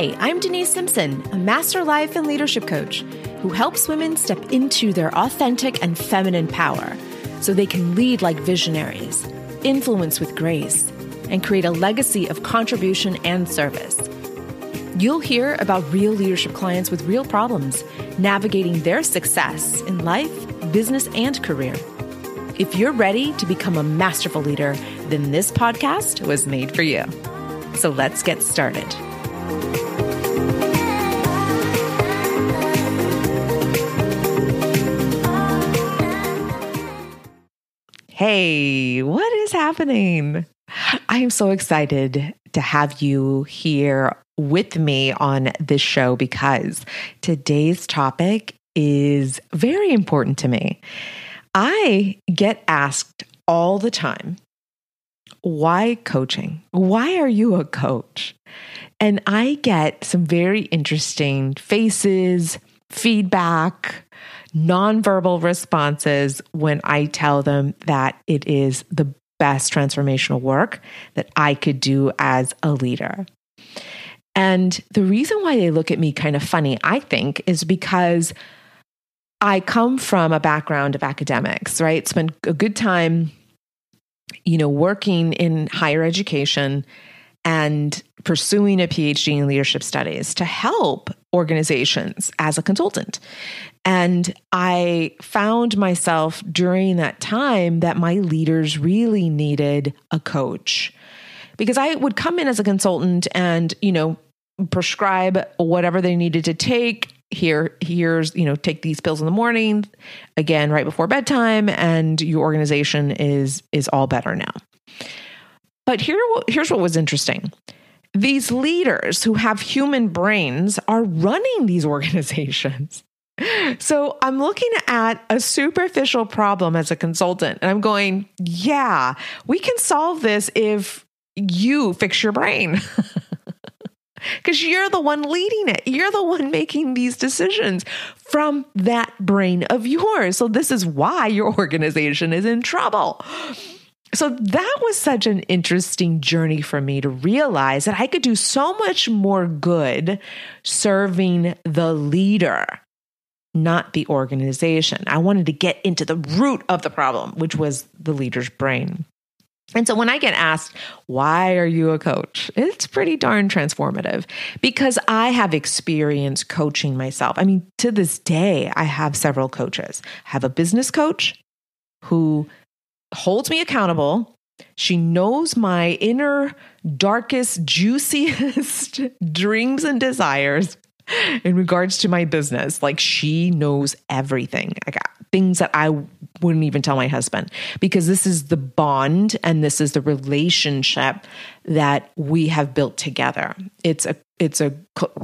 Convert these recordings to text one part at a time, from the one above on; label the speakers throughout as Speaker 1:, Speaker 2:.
Speaker 1: Hi, I'm Denise Simpson, a master life and leadership coach who helps women step into their authentic and feminine power so they can lead like visionaries, influence with grace, and create a legacy of contribution and service. You'll hear about real leadership clients with real problems, navigating their success in life, business, and career. If you're ready to become a masterful leader, then this podcast was made for you. So let's get started. Hey, what is happening? I am so excited to have you here with me on this show because today's topic is very important to me. I get asked all the time, why coaching? Why are you a coach? And I get some very interesting faces, feedback, nonverbal responses when I tell them that it is the best transformational work that I could do as a leader. And the reason why they look at me kind of funny, I think, is because I come from a background of academics, right? Spent a good time, you know, working in higher education and pursuing a PhD in leadership studies to help organizations as a consultant. And I found myself during that time that my leaders really needed a coach because I would come in as a consultant and, you know, prescribe whatever they needed to take. Here here's you know take these pills in the morning again right before bedtime and your organization is is all better now. But here here's what was interesting these leaders who have human brains are running these organizations so I'm looking at a superficial problem as a consultant and I'm going, yeah, we can solve this if you fix your brain. because you're the one leading it. You're the one making these decisions from that brain of yours. So, this is why your organization is in trouble. So, that was such an interesting journey for me to realize that I could do so much more good serving the leader, not the organization. I wanted to get into the root of the problem, which was the leader's brain. And so when I get asked, why are you a coach? It's pretty darn transformative because I have experience coaching myself. I mean, to this day, I have several coaches. I have a business coach who holds me accountable. She knows my inner, darkest, juiciest dreams and desires in regards to my business. Like she knows everything. I got uh, things that I wouldn't even tell my husband because this is the bond and this is the relationship that we have built together. It's a it's a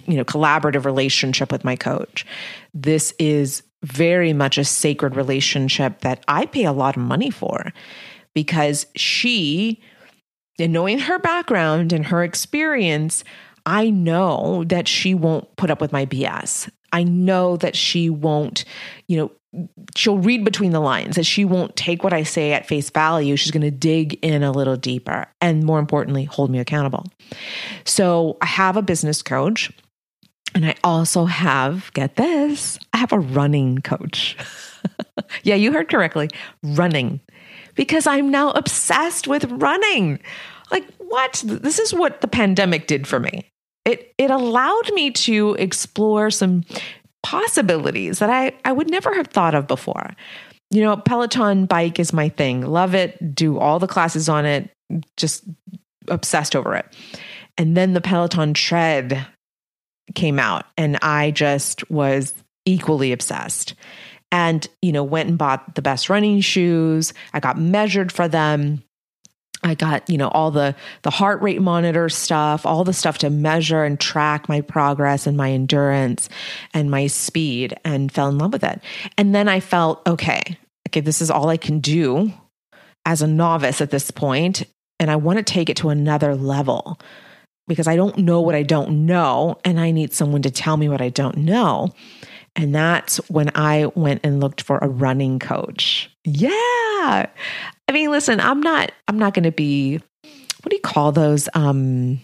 Speaker 1: you know collaborative relationship with my coach. This is very much a sacred relationship that I pay a lot of money for because she knowing her background and her experience, I know that she won't put up with my BS. I know that she won't, you know, she'll read between the lines that she won't take what I say at face value. She's going to dig in a little deeper and more importantly, hold me accountable. So I have a business coach and I also have, get this, I have a running coach. yeah, you heard correctly, running, because I'm now obsessed with running. Like, what? This is what the pandemic did for me. It, it allowed me to explore some possibilities that I, I would never have thought of before. You know, Peloton bike is my thing. Love it. Do all the classes on it. Just obsessed over it. And then the Peloton tread came out, and I just was equally obsessed. And, you know, went and bought the best running shoes. I got measured for them. I got, you know, all the the heart rate monitor stuff, all the stuff to measure and track my progress and my endurance and my speed and fell in love with it. And then I felt, okay, okay, this is all I can do as a novice at this point and I want to take it to another level because I don't know what I don't know and I need someone to tell me what I don't know. And that's when I went and looked for a running coach. Yeah. I mean, listen, I'm not I'm not going to be what do you call those um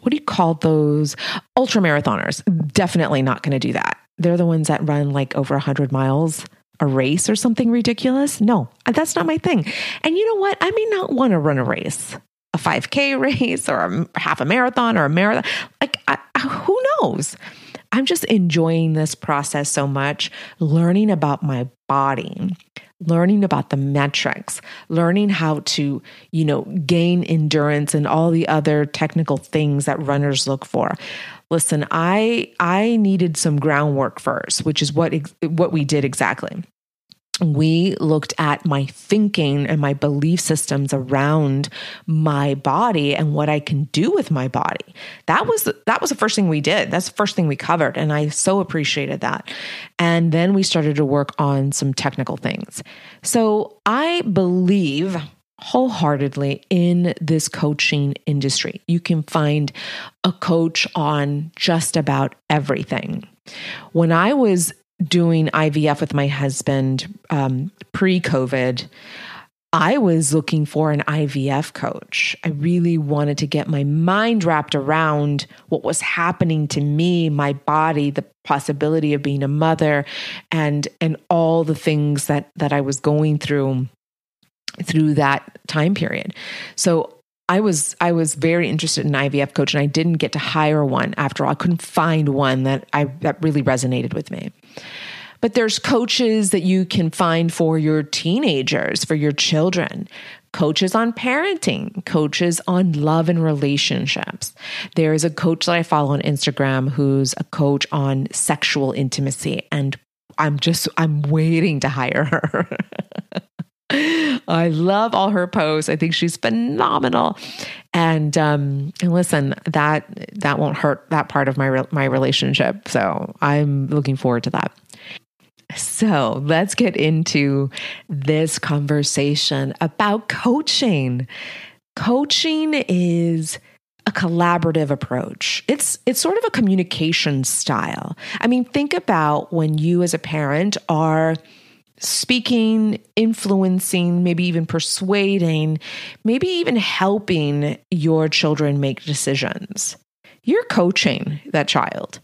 Speaker 1: what do you call those ultra marathoners? Definitely not going to do that. They're the ones that run like over 100 miles a race or something ridiculous. No, that's not my thing. And you know what? I may not want to run a race, a 5K race or a half a marathon or a marathon. Like, I, who knows? I'm just enjoying this process so much, learning about my body, learning about the metrics, learning how to, you know, gain endurance and all the other technical things that runners look for. Listen, I I needed some groundwork first, which is what what we did exactly we looked at my thinking and my belief systems around my body and what I can do with my body. That was that was the first thing we did. That's the first thing we covered and I so appreciated that. And then we started to work on some technical things. So, I believe wholeheartedly in this coaching industry. You can find a coach on just about everything. When I was doing IVF with my husband um, pre COVID, I was looking for an IVF coach. I really wanted to get my mind wrapped around what was happening to me, my body, the possibility of being a mother and and all the things that that I was going through through that time period. So I was I was very interested in IVF coach and I didn't get to hire one after all. I couldn't find one that I that really resonated with me. But there's coaches that you can find for your teenagers, for your children, coaches on parenting, coaches on love and relationships. There is a coach that I follow on Instagram who's a coach on sexual intimacy and I'm just I'm waiting to hire her. I love all her posts. I think she's phenomenal. And um and listen, that that won't hurt that part of my my relationship. So I'm looking forward to that. So let's get into this conversation about coaching. Coaching is a collaborative approach. It's it's sort of a communication style. I mean, think about when you as a parent are speaking, influencing, maybe even persuading, maybe even helping your children make decisions. You're coaching that child.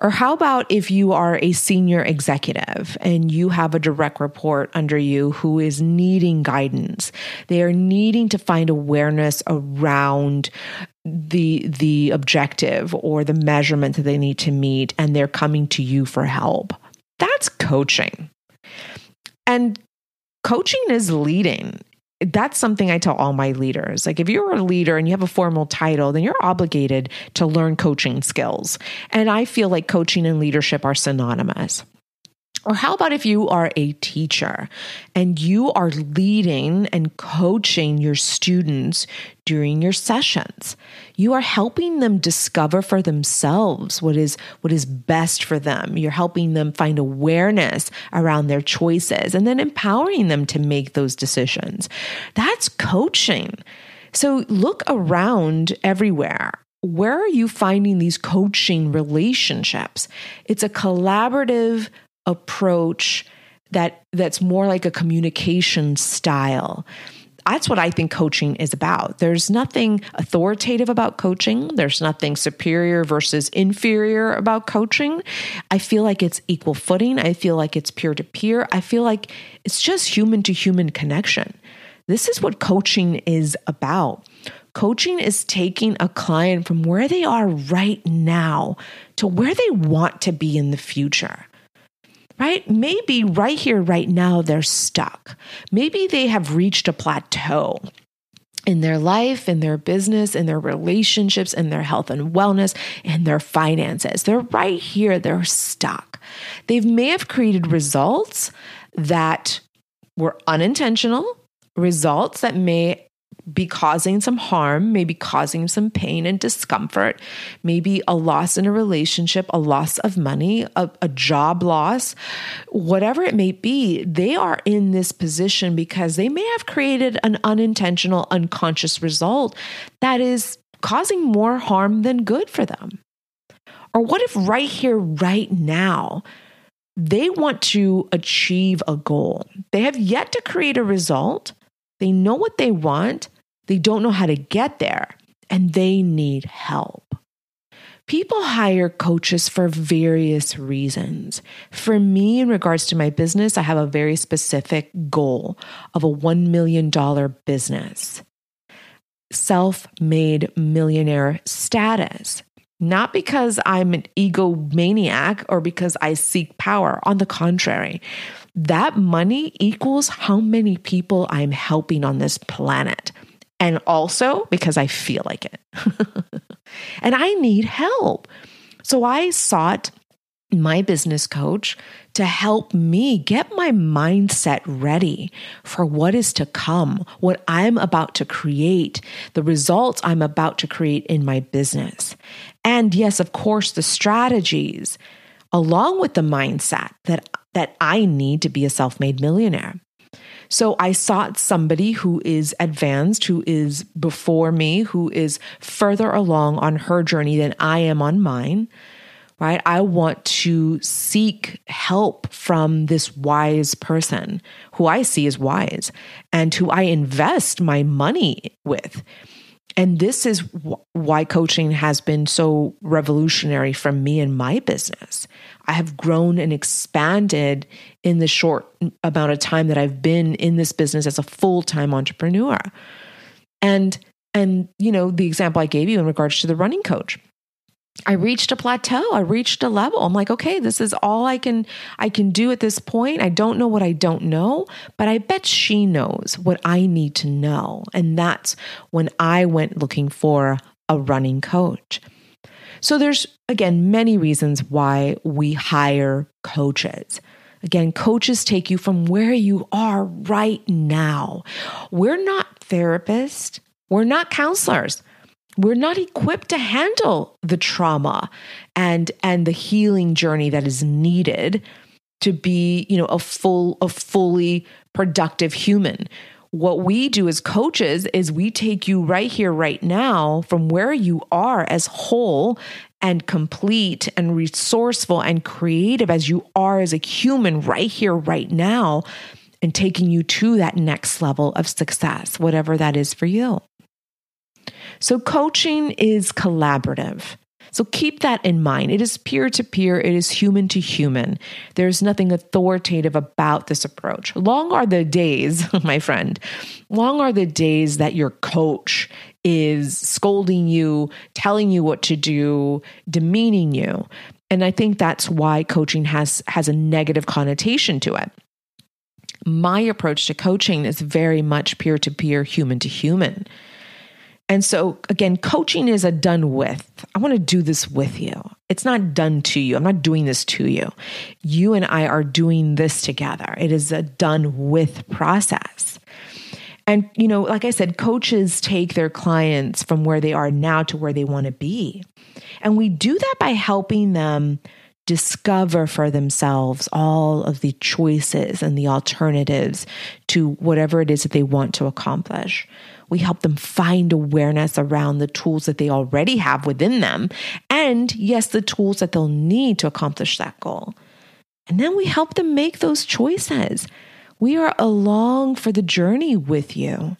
Speaker 1: Or how about if you are a senior executive and you have a direct report under you who is needing guidance? They are needing to find awareness around the the objective or the measurement that they need to meet and they're coming to you for help. That's coaching. And coaching is leading that's something I tell all my leaders. Like, if you're a leader and you have a formal title, then you're obligated to learn coaching skills. And I feel like coaching and leadership are synonymous. Or how about if you are a teacher and you are leading and coaching your students during your sessions? You are helping them discover for themselves what is what is best for them. You're helping them find awareness around their choices and then empowering them to make those decisions. That's coaching. So look around everywhere where are you finding these coaching relationships? It's a collaborative approach that that's more like a communication style. That's what I think coaching is about. There's nothing authoritative about coaching. There's nothing superior versus inferior about coaching. I feel like it's equal footing. I feel like it's peer to peer. I feel like it's just human to human connection. This is what coaching is about. Coaching is taking a client from where they are right now to where they want to be in the future right? Maybe right here, right now, they're stuck. Maybe they have reached a plateau in their life, in their business, in their relationships, in their health and wellness, in their finances. They're right here, they're stuck. They may have created results that were unintentional, results that may be causing some harm, maybe causing some pain and discomfort, maybe a loss in a relationship, a loss of money, a, a, job loss, whatever it may be, they are in this position because they may have created an unintentional, unconscious result that is causing more harm than good for them. Or what if right here, right now, they want to achieve a goal? They have yet to create a result. They know what they want, they don't know how to get there. and they need help. People hire coaches for various reasons. For me, in regards to my business, I have a very specific goal of a $1 million business, self made millionaire status. Not because I'm an egomaniac or because I seek power. On the contrary, that money equals how many people I'm helping on this planet. And also because I feel like it. and I need help. So I sought my business coach to help me get my mindset ready for what is to come, what I'm about to create, the results I'm about to create in my business. And yes, of course, the strategies along with the mindset that, that I need to be a self made millionaire. So I sought somebody who is advanced, who is before me, who is further along on her journey than I am on mine, right? I want to seek help from this wise person who I see as wise and who I invest my money with. And this is why coaching has been so revolutionary for me and my business. I have grown and expanded in the short amount of time that I've been in this business as a full-time entrepreneur. And and you know, the example I gave you in regards to the running coach. I reached a plateau. I reached a level. I'm like, okay, this is all I can I can do at this point. I don't know what I don't know, but I bet she knows what I need to know. And that's when I went looking for a running coach. So there's again many reasons why we hire coaches. Again, coaches take you from where you are right now. We're not therapists. We're not counselors we're not equipped to handle the trauma and and the healing journey that is needed to be you know a full a fully productive human what we do as coaches is we take you right here right now from where you are as whole and complete and resourceful and creative as you are as a human right here right now and taking you to that next level of success whatever that is for you so, coaching is collaborative. So keep that in mind. It is peer to peer, it is human to human. There's nothing authoritative about this approach. Long are the days, my friend, long are the days that your coach is scolding you, telling you what to do, demeaning you. And I think that's why coaching has has a negative connotation to it. My approach to coaching is very much peer to peer, human to human. And so, again, coaching is a done with. I want to do this with you. It's not done to you. I'm not doing this to you. You and I are doing this together. It is a done with process. And, you know, like I said, coaches take their clients from where they are now to where they want to be. And we do that by helping them discover for themselves all of the choices and the alternatives to whatever it is that they want to accomplish. We help them find awareness around the tools that they already have within them. And yes, the tools that they'll need to accomplish that goal. And then we help them make those choices. We are along for the journey with you.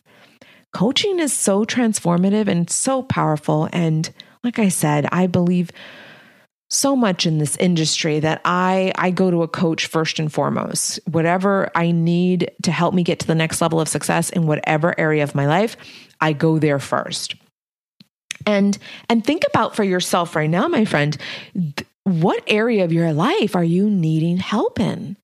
Speaker 1: Coaching is so transformative and so powerful. And like I said, I believe so much in this industry that I I go to a coach first and foremost. Whatever I need to help me get to the next level of success in whatever area of my life, I go there first. And and think about for yourself right now, my friend, what area of your life are you needing help in?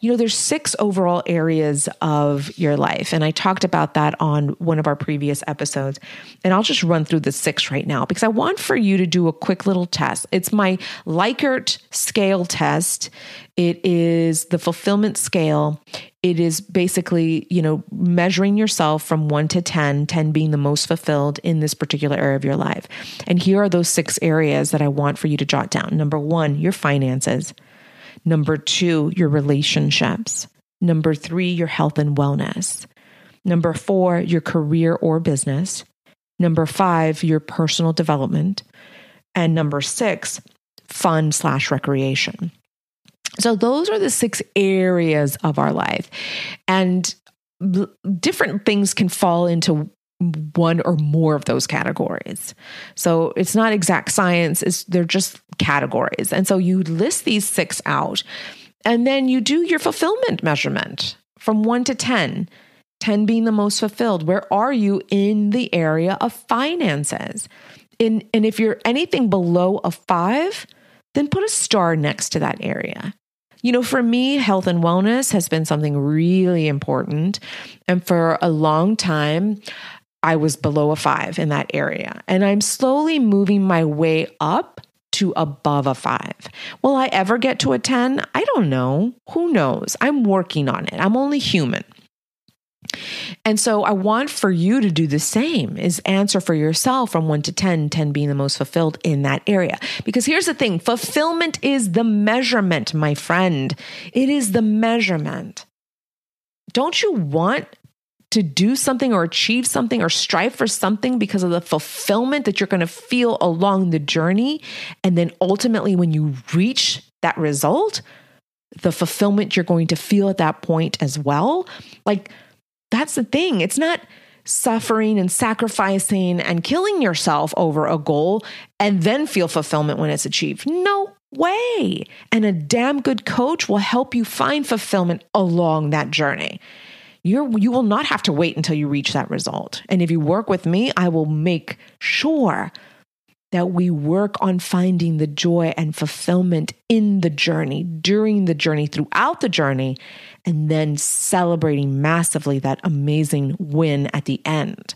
Speaker 1: You know, there's six overall areas of your life. And I talked about that on one of our previous episodes. And I'll just run through the six right now because I want for you to do a quick little test. It's my Likert scale test. It is the fulfillment scale. It is basically, you know, measuring yourself from one to 10, 10 being the most fulfilled in this particular area of your life. And here are those six areas that I want for you to jot down. Number one, your finances. Number two, your relationships. Number three, your health and wellness. Number four, your career or business. Number five, your personal development. And number six, fun slash recreation. So those are the six areas of our life. And different things can fall into one or more of those categories. So it's not exact science, it's, they're just categories. And so you list these six out, and then you do your fulfillment measurement from one to 10. 10 being the most fulfilled. Where are you in the area of finances? In, and if you're anything below a five, then put a star next to that area. You know, for me, health and wellness has been something really important. And for a long time, I was below a five in that area. And I'm slowly moving my way up to above a five. Will I ever get to a 10? I don't know. Who knows? I'm working on it. I'm only human. And so I want for you to do the same is answer for yourself from 1 to 10, 10 being the most fulfilled in that area. Because here's the thing, fulfillment is the measurement, my friend. It is the measurement. Don't you want to do something or achieve something or strive for something because of the fulfillment that you're going to feel along the journey and then ultimately when you reach that result, the fulfillment you're going to feel at that point as well. Like that's the thing. It's not suffering and sacrificing and killing yourself over a goal and then feel fulfillment when it's achieved. No way. And a damn good coach will help you find fulfillment along that journey. You're, you will not have to wait until you reach that result. And if you work with me, I will make sure that we work on finding the joy and fulfillment in the journey, during the journey, throughout the journey, and then celebrating massively that amazing win at the end.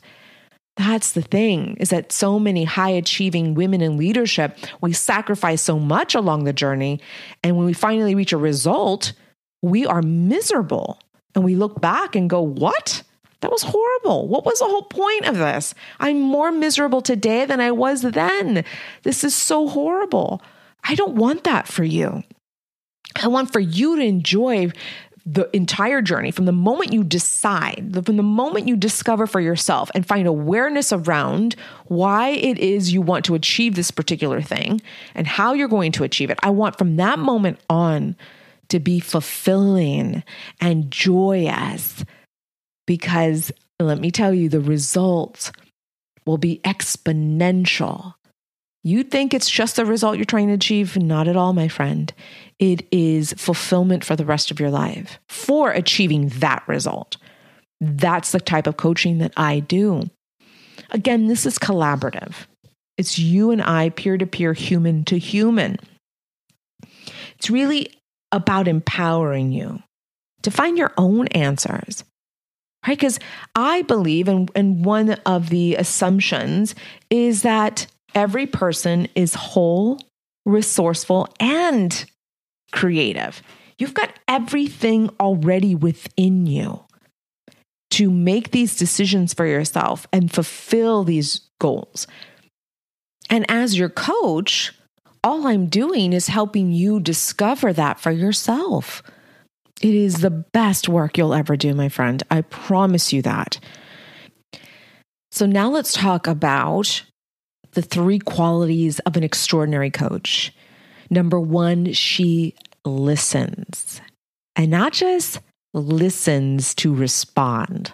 Speaker 1: That's the thing is that so many high achieving women in leadership, we sacrifice so much along the journey. And when we finally reach a result, we are miserable. And we look back and go, What? That was horrible. What was the whole point of this? I'm more miserable today than I was then. This is so horrible. I don't want that for you. I want for you to enjoy the entire journey from the moment you decide, from the moment you discover for yourself and find awareness around why it is you want to achieve this particular thing and how you're going to achieve it. I want from that moment on to be fulfilling and joyous because let me tell you, the results will be exponential. You think it's just the result you're trying to achieve? Not at all, my friend. It is fulfillment for the rest of your life for achieving that result. That's the type of coaching that I do. Again, this is collaborative. It's you and I, peer to peer, human to human. It's really about empowering you to find your own answers right? Because I believe, and, and one of the assumptions is that every person is whole, resourceful, and creative. You've got everything already within you to make these decisions for yourself and fulfill these goals. And as your coach, all I'm doing is helping you discover that for yourself. It is the best work you'll ever do, my friend. I promise you that. So, now let's talk about the three qualities of an extraordinary coach. Number one, she listens and not just listens to respond.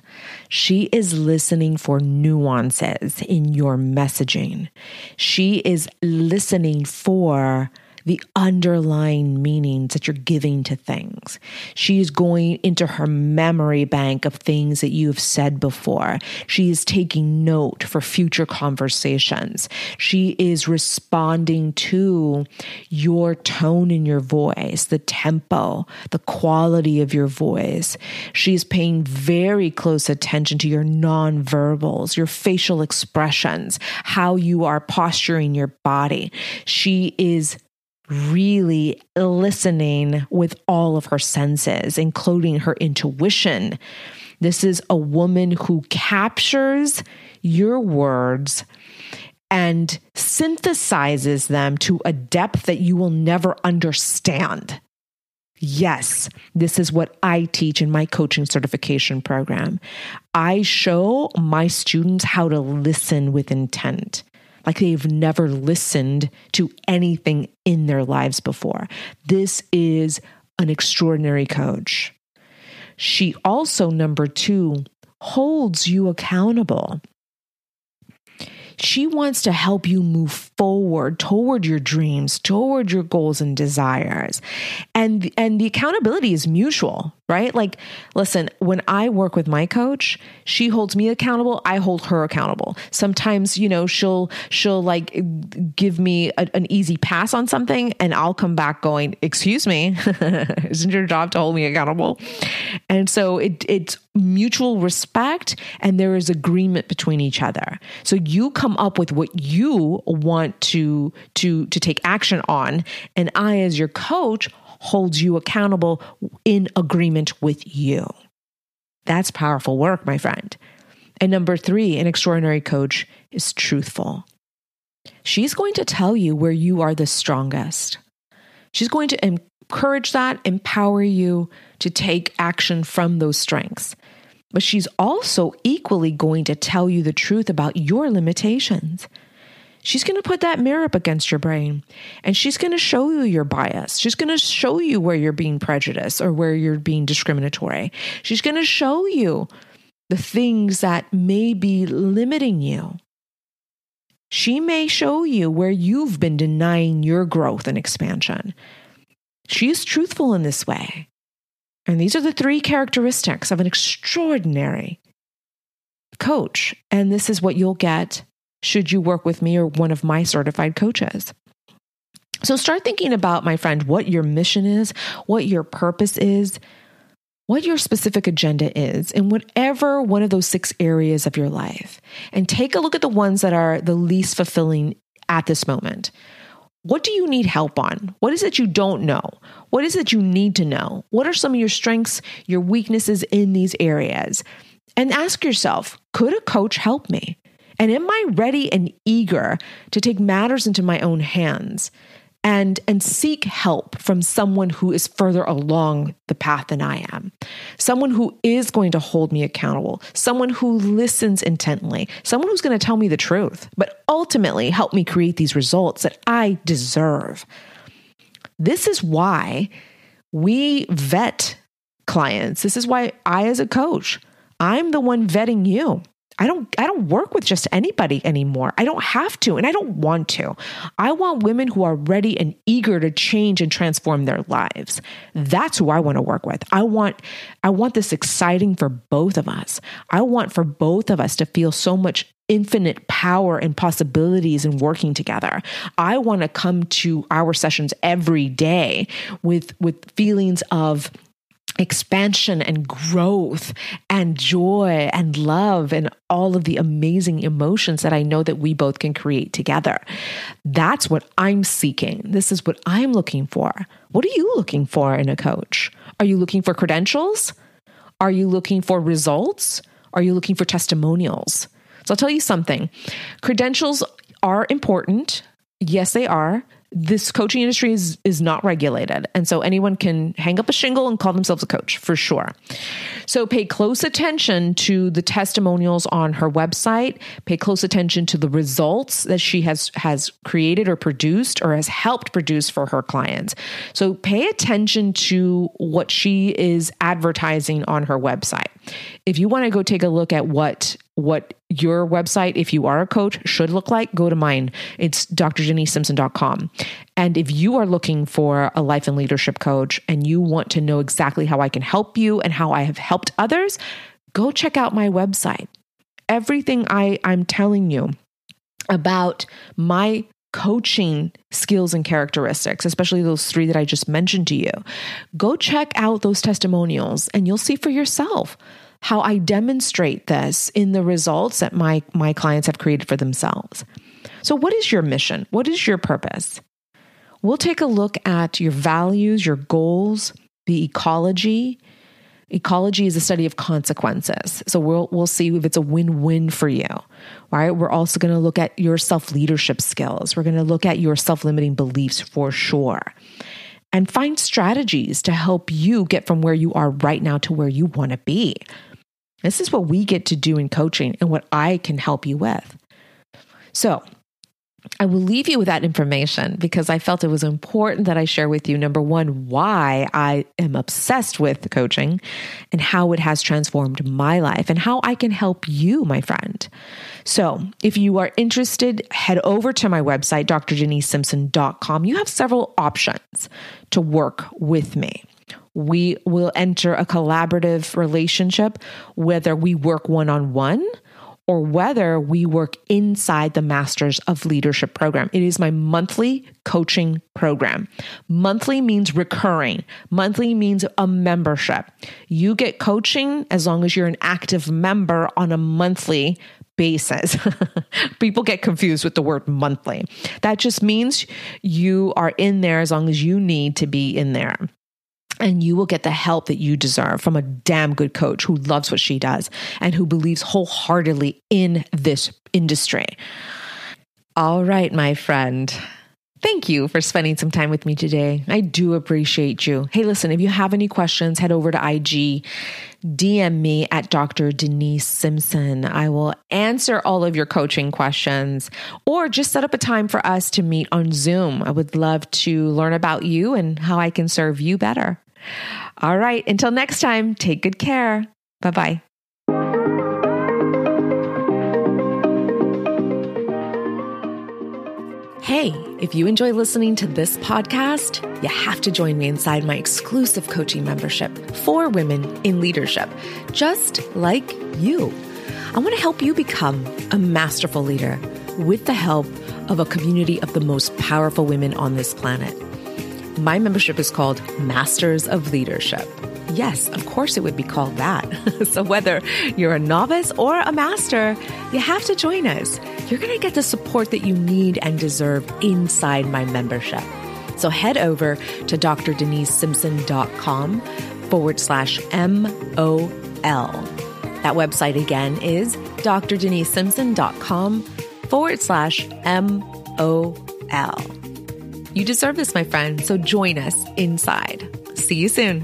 Speaker 1: She is listening for nuances in your messaging. She is listening for the underlying meanings that you're giving to things. She is going into her memory bank of things that you have said before. She is taking note for future conversations. She is responding to your tone in your voice, the tempo, the quality of your voice. She is paying very close attention to your nonverbals, your facial expressions, how you are posturing your body. She is really listening with all of her senses, including her intuition. This is a woman who captures your words and synthesizes them to a depth that you will never understand. Yes, this is what I teach in my coaching certification program. I show my students how to listen with intent like they've never listened to anything in their lives before. This is an extraordinary coach. She also, number two, holds you accountable. she wants to help you move forward toward your dreams, toward your goals and desires. And and the accountability is mutual, right? Like listen, when I work with my coach, she holds me accountable, I hold her accountable. Sometimes, you know, she'll she'll like give me a, an easy pass on something and I'll come back going, "Excuse me, isn't your job to hold me accountable?" And so it it's mutual respect and there is agreement between each other. So you come up with what you want to to to take action on and I as your coach holds you accountable in agreement with you. That's powerful work, my friend. And number 3, an extraordinary coach is truthful. She's going to tell you where you are the strongest. She's going to encourage that, empower you to take action from those strengths. But she's also equally going to tell you the truth about your limitations. She's going to put that mirror up against your brain and she's going to show you your bias. She's going to show you where you're being prejudiced or where you're being discriminatory. She's going to show you the things that may be limiting you. She may show you where you've been denying your growth and expansion. She is truthful in this way. And these are the three characteristics of an extraordinary coach. And this is what you'll get should you work with me or one of my certified coaches. So start thinking about, my friend, what your mission is, what your purpose is, what your specific agenda is in whatever one of those six areas of your life. And take a look at the ones that are the least fulfilling at this moment. What do you need help on? What is it you don't know? What is it you need to know? What are some of your strengths, your weaknesses in these areas? And ask yourself could a coach help me? And am I ready and eager to take matters into my own hands and, and seek help from someone who is further along the path than I am? Someone who is going to hold me accountable, someone who listens intently, someone who's going to tell me the truth, but ultimately help me create these results that I deserve. This is why we vet clients. This is why I, as a coach, I'm the one vetting you. I don't I don't work with just anybody anymore. I don't have to and I don't want to. I want women who are ready and eager to change and transform their lives. That's who I want to work with. I want I want this exciting for both of us. I want for both of us to feel so much infinite power and possibilities in working together. I want to come to our sessions every day with with feelings of expansion and growth and joy and love and all of the amazing emotions that I know that we both can create together. That's what I'm seeking. This is what I'm looking for. What are you looking for in a coach? Are you looking for credentials? Are you looking for results? Are you looking for testimonials? So I'll tell you something. Credentials are important. Yes, they are this coaching industry is is not regulated. And so anyone can hang up a shingle and call themselves a coach for sure. So pay close attention to the testimonials on her website. Pay close attention to the results that she has has created or produced or has helped produce for her clients. So pay attention to what she is advertising on her website if you want to go take a look at what what your website, if you are a coach, should look like, go to mine. It's drdenisesimpson.com. And if you are looking for a life and leadership coach and you want to know exactly how I can help you and how I have helped others, go check out my website. Everything I, I'm telling you about my coaching skills and characteristics, especially those three that I just mentioned to you, go check out those testimonials and you'll see for yourself how I demonstrate this in the results that my, my clients have created for themselves. So, what is your mission? What is your purpose? We'll take a look at your values, your goals, the ecology. Ecology is a study of consequences. So we'll we'll see if it's a win-win for you. Right? We're also going to look at your self-leadership skills. We're going to look at your self-limiting beliefs for sure. And find strategies to help you get from where you are right now to where you want to be. This is what we get to do in coaching and what I can help you with. So, I will leave you with that information because I felt it was important that I share with you number one, why I am obsessed with coaching and how it has transformed my life and how I can help you, my friend. So, if you are interested, head over to my website, drdenisemsimpson.com. You have several options to work with me. We will enter a collaborative relationship, whether we work one on one or whether we work inside the Masters of Leadership program. It is my monthly coaching program. Monthly means recurring, monthly means a membership. You get coaching as long as you're an active member on a monthly basis. People get confused with the word monthly. That just means you are in there as long as you need to be in there and you will get the help that you deserve from a damn good coach who loves what she does and who believes wholeheartedly in this industry. All right, my friend. Thank you for spending some time with me today. I do appreciate you. Hey, listen, if you have any questions, head over to IG, DM me at Dr. Denise Simpson. I will answer all of your coaching questions or just set up a time for us to meet on Zoom. I would love to learn about you and how I can serve you better. All right. Until next time, take good care. Bye bye. Hey, if you enjoy listening to this podcast, you have to join me inside my exclusive coaching membership for women in leadership, just like you. I want to help you become a masterful leader with the help of a community of the most powerful women on this planet. My membership is called Masters of Leadership. Yes, of course it would be called that. so whether you're a novice or a master, you have to join us. You're going to get the support that you need and deserve inside my membership. So head over to drdenisemsimpson.com forward slash MOL. That website again is drdenisemsimpson.com forward slash MOL. You deserve this, my friend, so join us inside. See you soon.